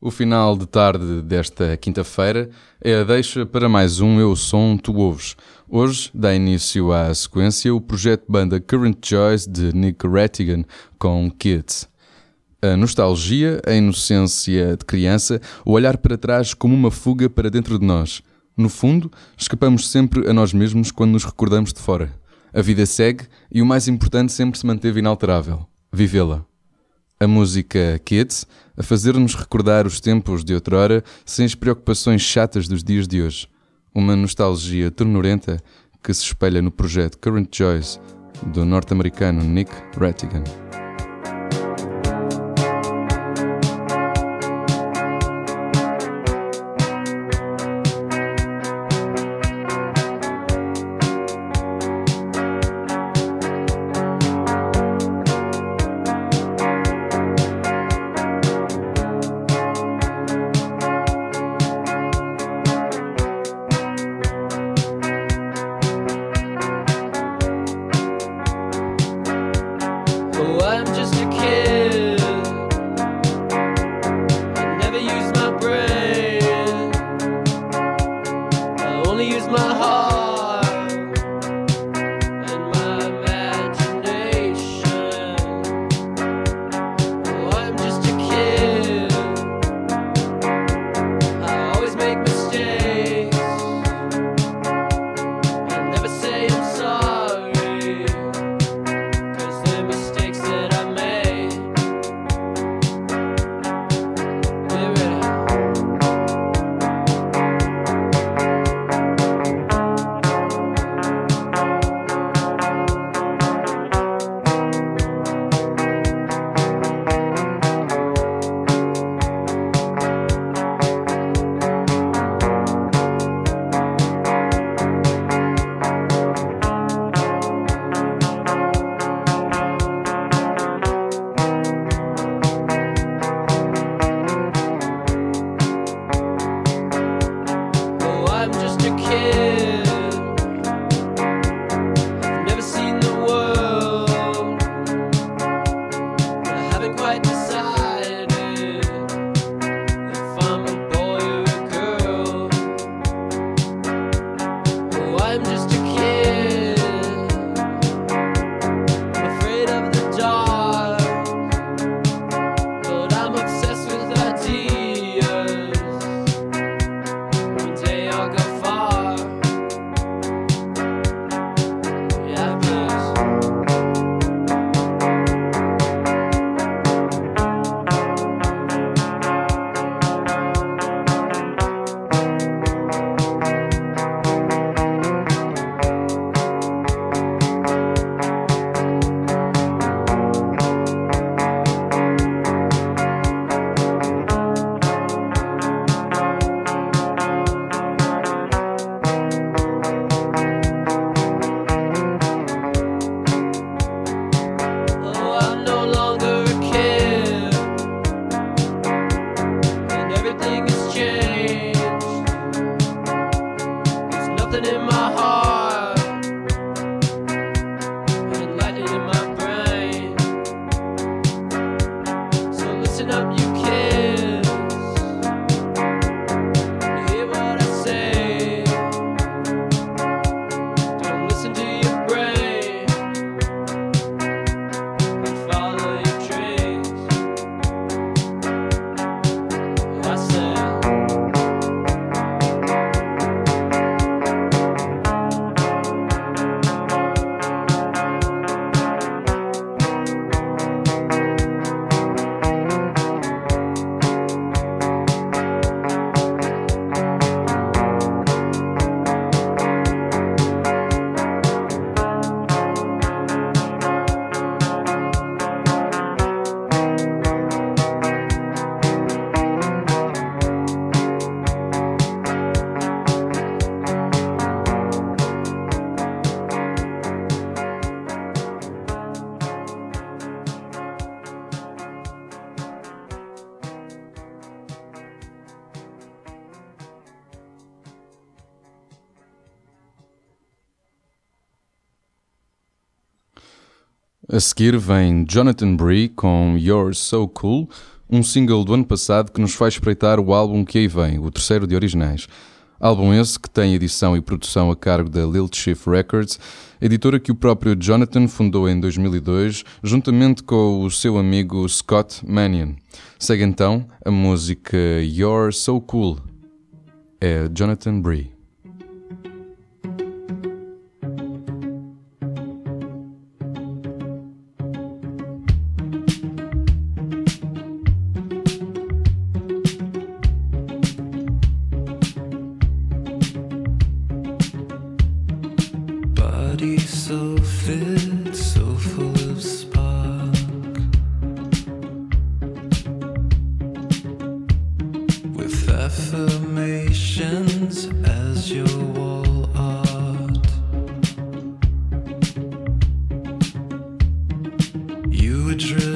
O final de tarde desta quinta-feira é a deixa para mais um Eu Som Tu Ouves. Hoje dá início à sequência o projeto banda Current Joys de Nick Rattigan com Kids. A nostalgia, a inocência de criança, o olhar para trás como uma fuga para dentro de nós. No fundo, escapamos sempre a nós mesmos quando nos recordamos de fora. A vida segue e o mais importante sempre se manteve inalterável: vivê-la. A música Kids a fazer-nos recordar os tempos de outrora sem as preocupações chatas dos dias de hoje. Uma nostalgia ternurenta que se espelha no projeto Current Joys do norte-americano Nick Rattigan. A seguir vem Jonathan Bree com You're So Cool, um single do ano passado que nos faz espreitar o álbum que aí vem, o terceiro de originais. Álbum esse que tem edição e produção a cargo da Lil Chief Records, editora que o próprio Jonathan fundou em 2002, juntamente com o seu amigo Scott Mannion. Segue então a música You're So Cool. É Jonathan Bree. a.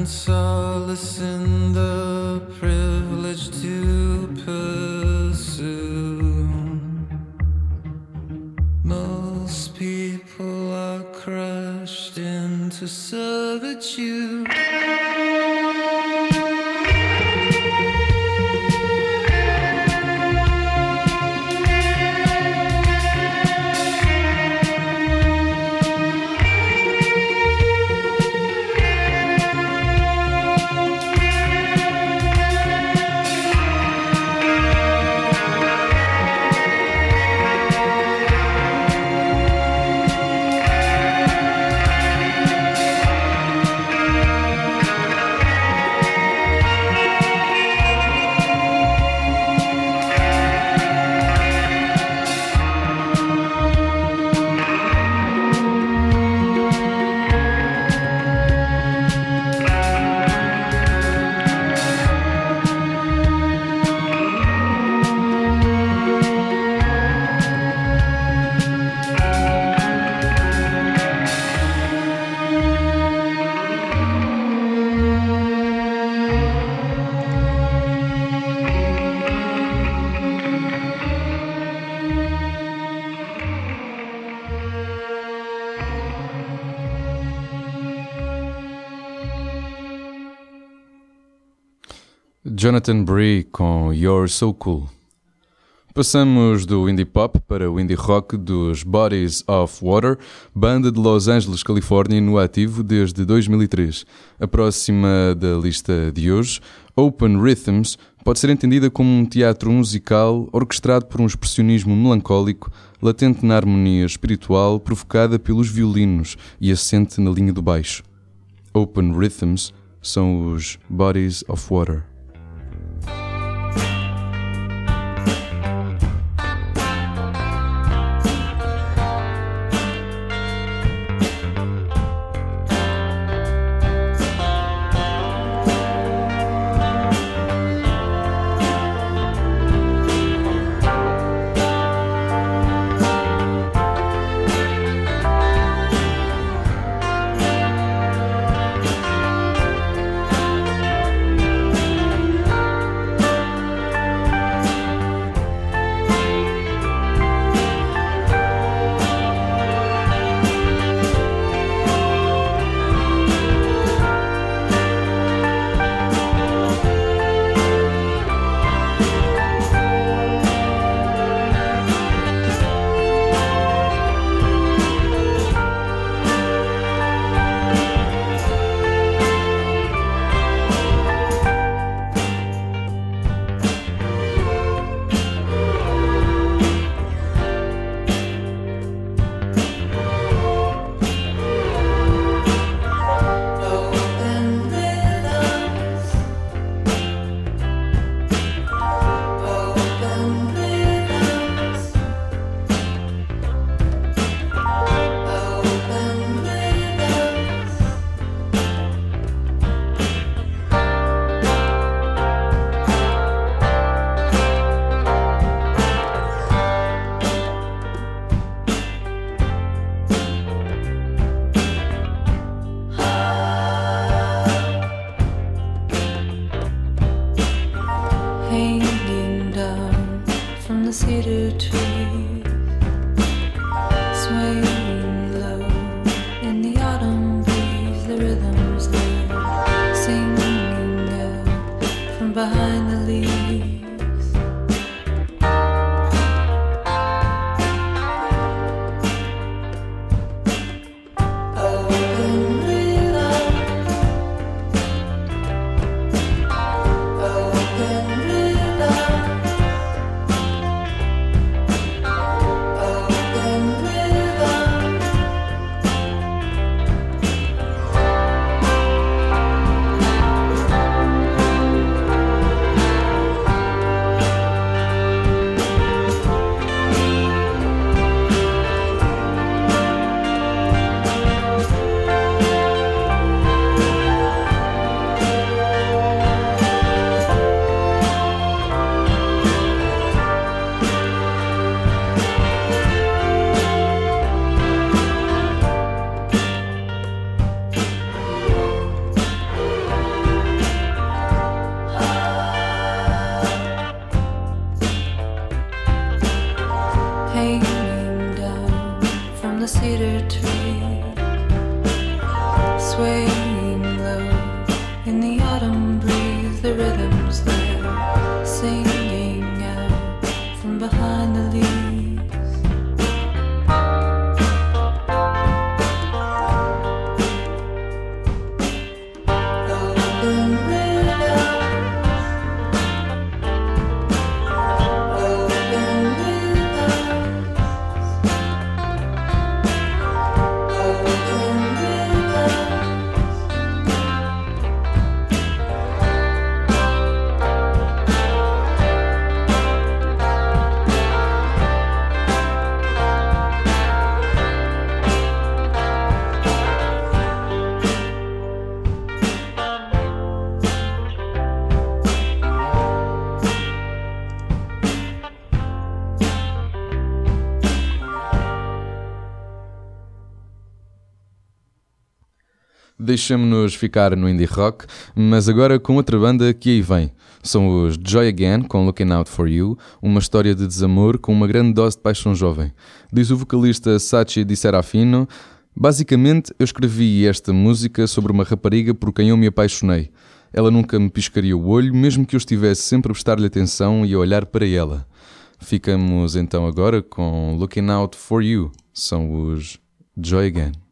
find solace in the privilege to pursue. Most people are crushed into servitude. Jonathan Bree com You're So Cool. Passamos do indie pop para o indie rock dos Bodies of Water, banda de Los Angeles, Califórnia, no ativo desde 2003. A próxima da lista de hoje, Open Rhythms, pode ser entendida como um teatro musical orquestrado por um expressionismo melancólico, latente na harmonia espiritual provocada pelos violinos e assente na linha do baixo. Open Rhythms são os Bodies of Water. Deixamos-nos ficar no indie rock, mas agora com outra banda que aí vem. São os Joy Again com Looking Out For You, uma história de desamor com uma grande dose de paixão jovem. Diz o vocalista Sachi Di Serafino, basicamente eu escrevi esta música sobre uma rapariga por quem eu me apaixonei. Ela nunca me piscaria o olho, mesmo que eu estivesse sempre a prestar-lhe atenção e a olhar para ela. Ficamos então agora com Looking Out for You, são os Joy Again.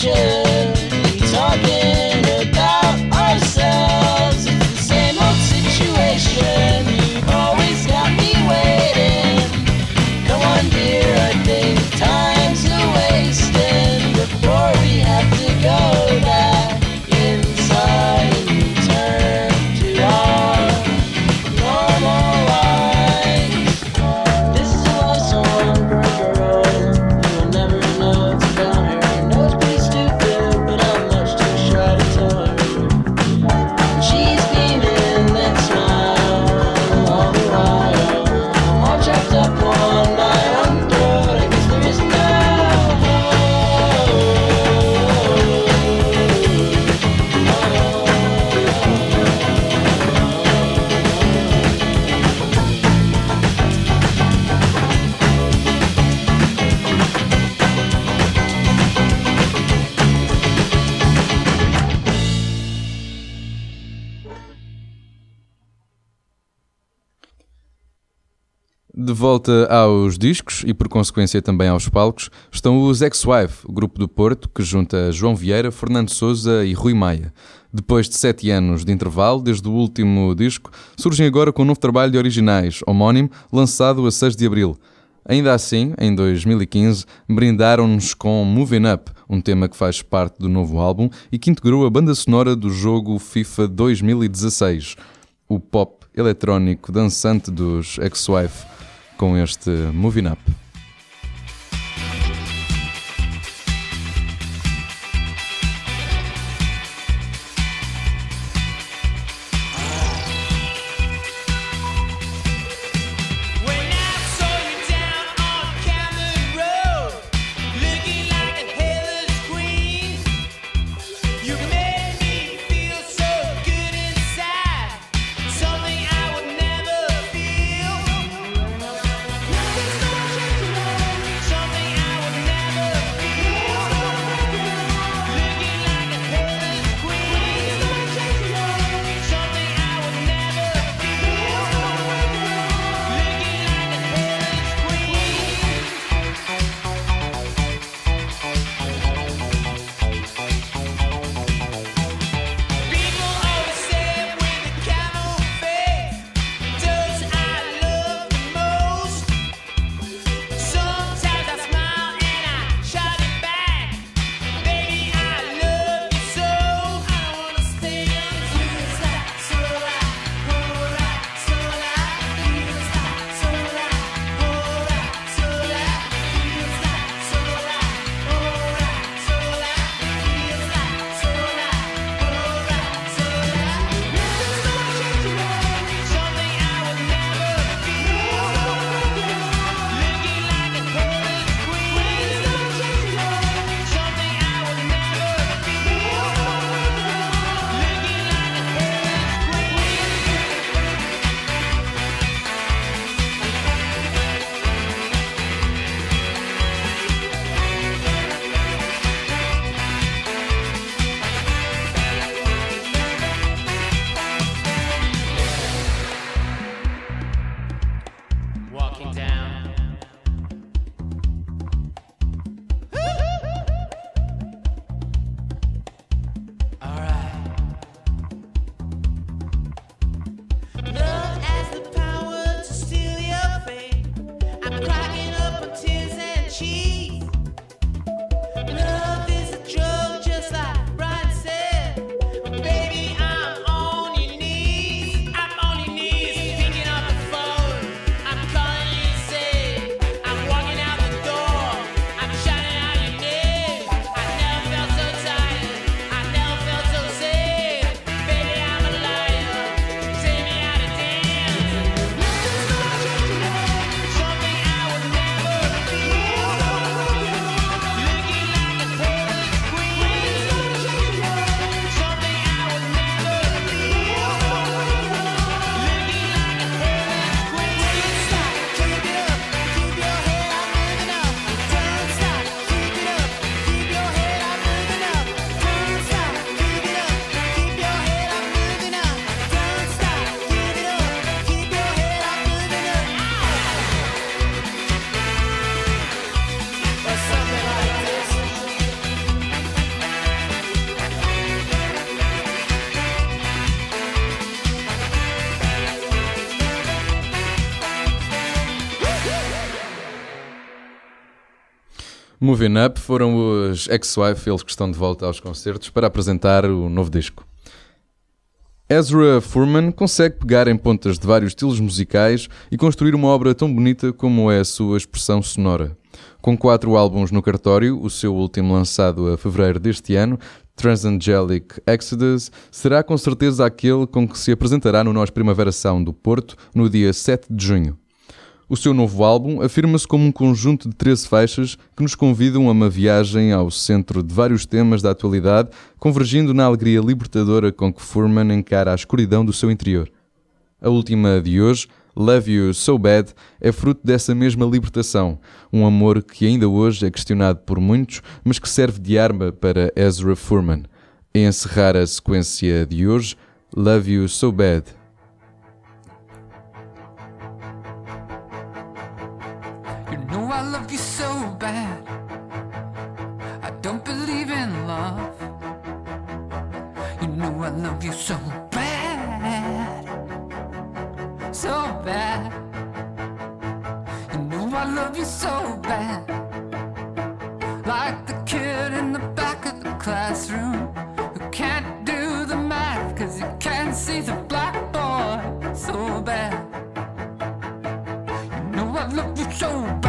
De volta aos discos e por consequência também aos palcos, estão os Ex-Wife, o grupo do Porto que junta João Vieira, Fernando Souza e Rui Maia. Depois de sete anos de intervalo, desde o último disco, surgem agora com um novo trabalho de originais, homónimo, lançado a 6 de abril. Ainda assim, em 2015, brindaram-nos com Moving Up, um tema que faz parte do novo álbum e que integrou a banda sonora do jogo FIFA 2016, o pop eletrónico dançante dos Ex-Wife com este Moving Up. Moving Up foram os ex-wife, eles que estão de volta aos concertos para apresentar o novo disco. Ezra Furman consegue pegar em pontas de vários estilos musicais e construir uma obra tão bonita como é a sua expressão sonora. Com quatro álbuns no cartório, o seu último lançado a fevereiro deste ano, Transangelic Exodus, será com certeza aquele com que se apresentará no Nós Primavera Sound do Porto no dia 7 de junho. O seu novo álbum afirma-se como um conjunto de 13 faixas que nos convidam a uma viagem ao centro de vários temas da atualidade, convergindo na alegria libertadora com que Furman encara a escuridão do seu interior. A última de hoje, Love You So Bad, é fruto dessa mesma libertação, um amor que ainda hoje é questionado por muitos, mas que serve de arma para Ezra Furman. A encerrar a sequência de hoje, Love You So Bad, love you so bad.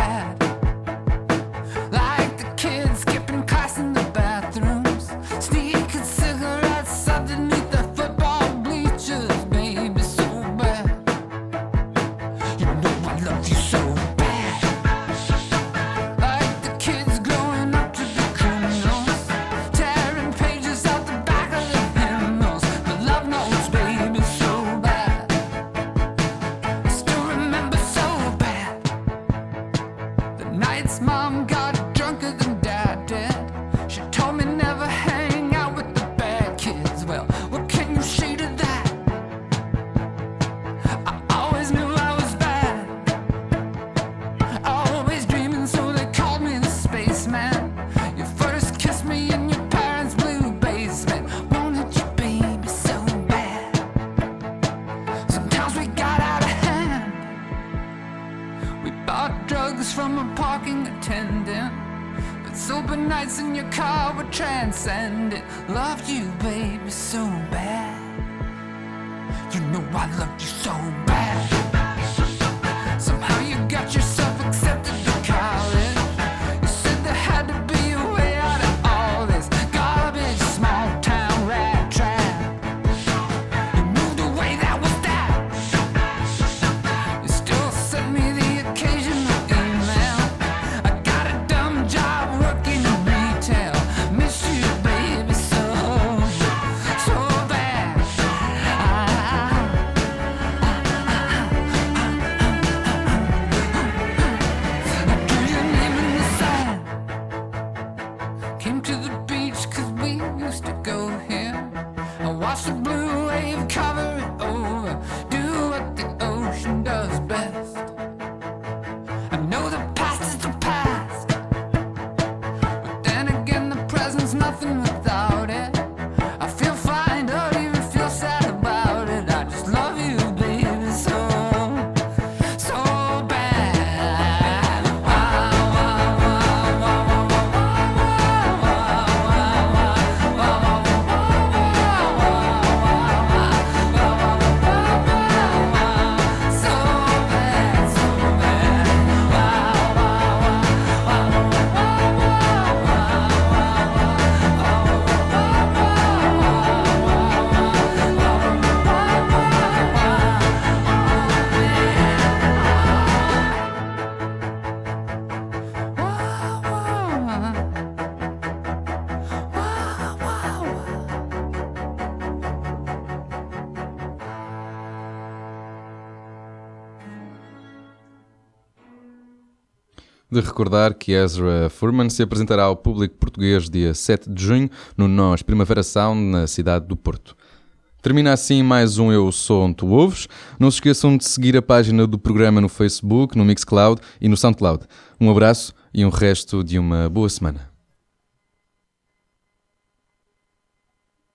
nights in your car were transcendent. Loved you, baby, so bad. You know I loved you so bad. De recordar que Ezra Furman se apresentará ao público português dia 7 de junho no Nós Primavera Sound, na cidade do Porto. Termina assim mais um Eu Sou Onde Tu Ouves. Não se esqueçam de seguir a página do programa no Facebook, no Mixcloud e no Soundcloud. Um abraço e um resto de uma boa semana.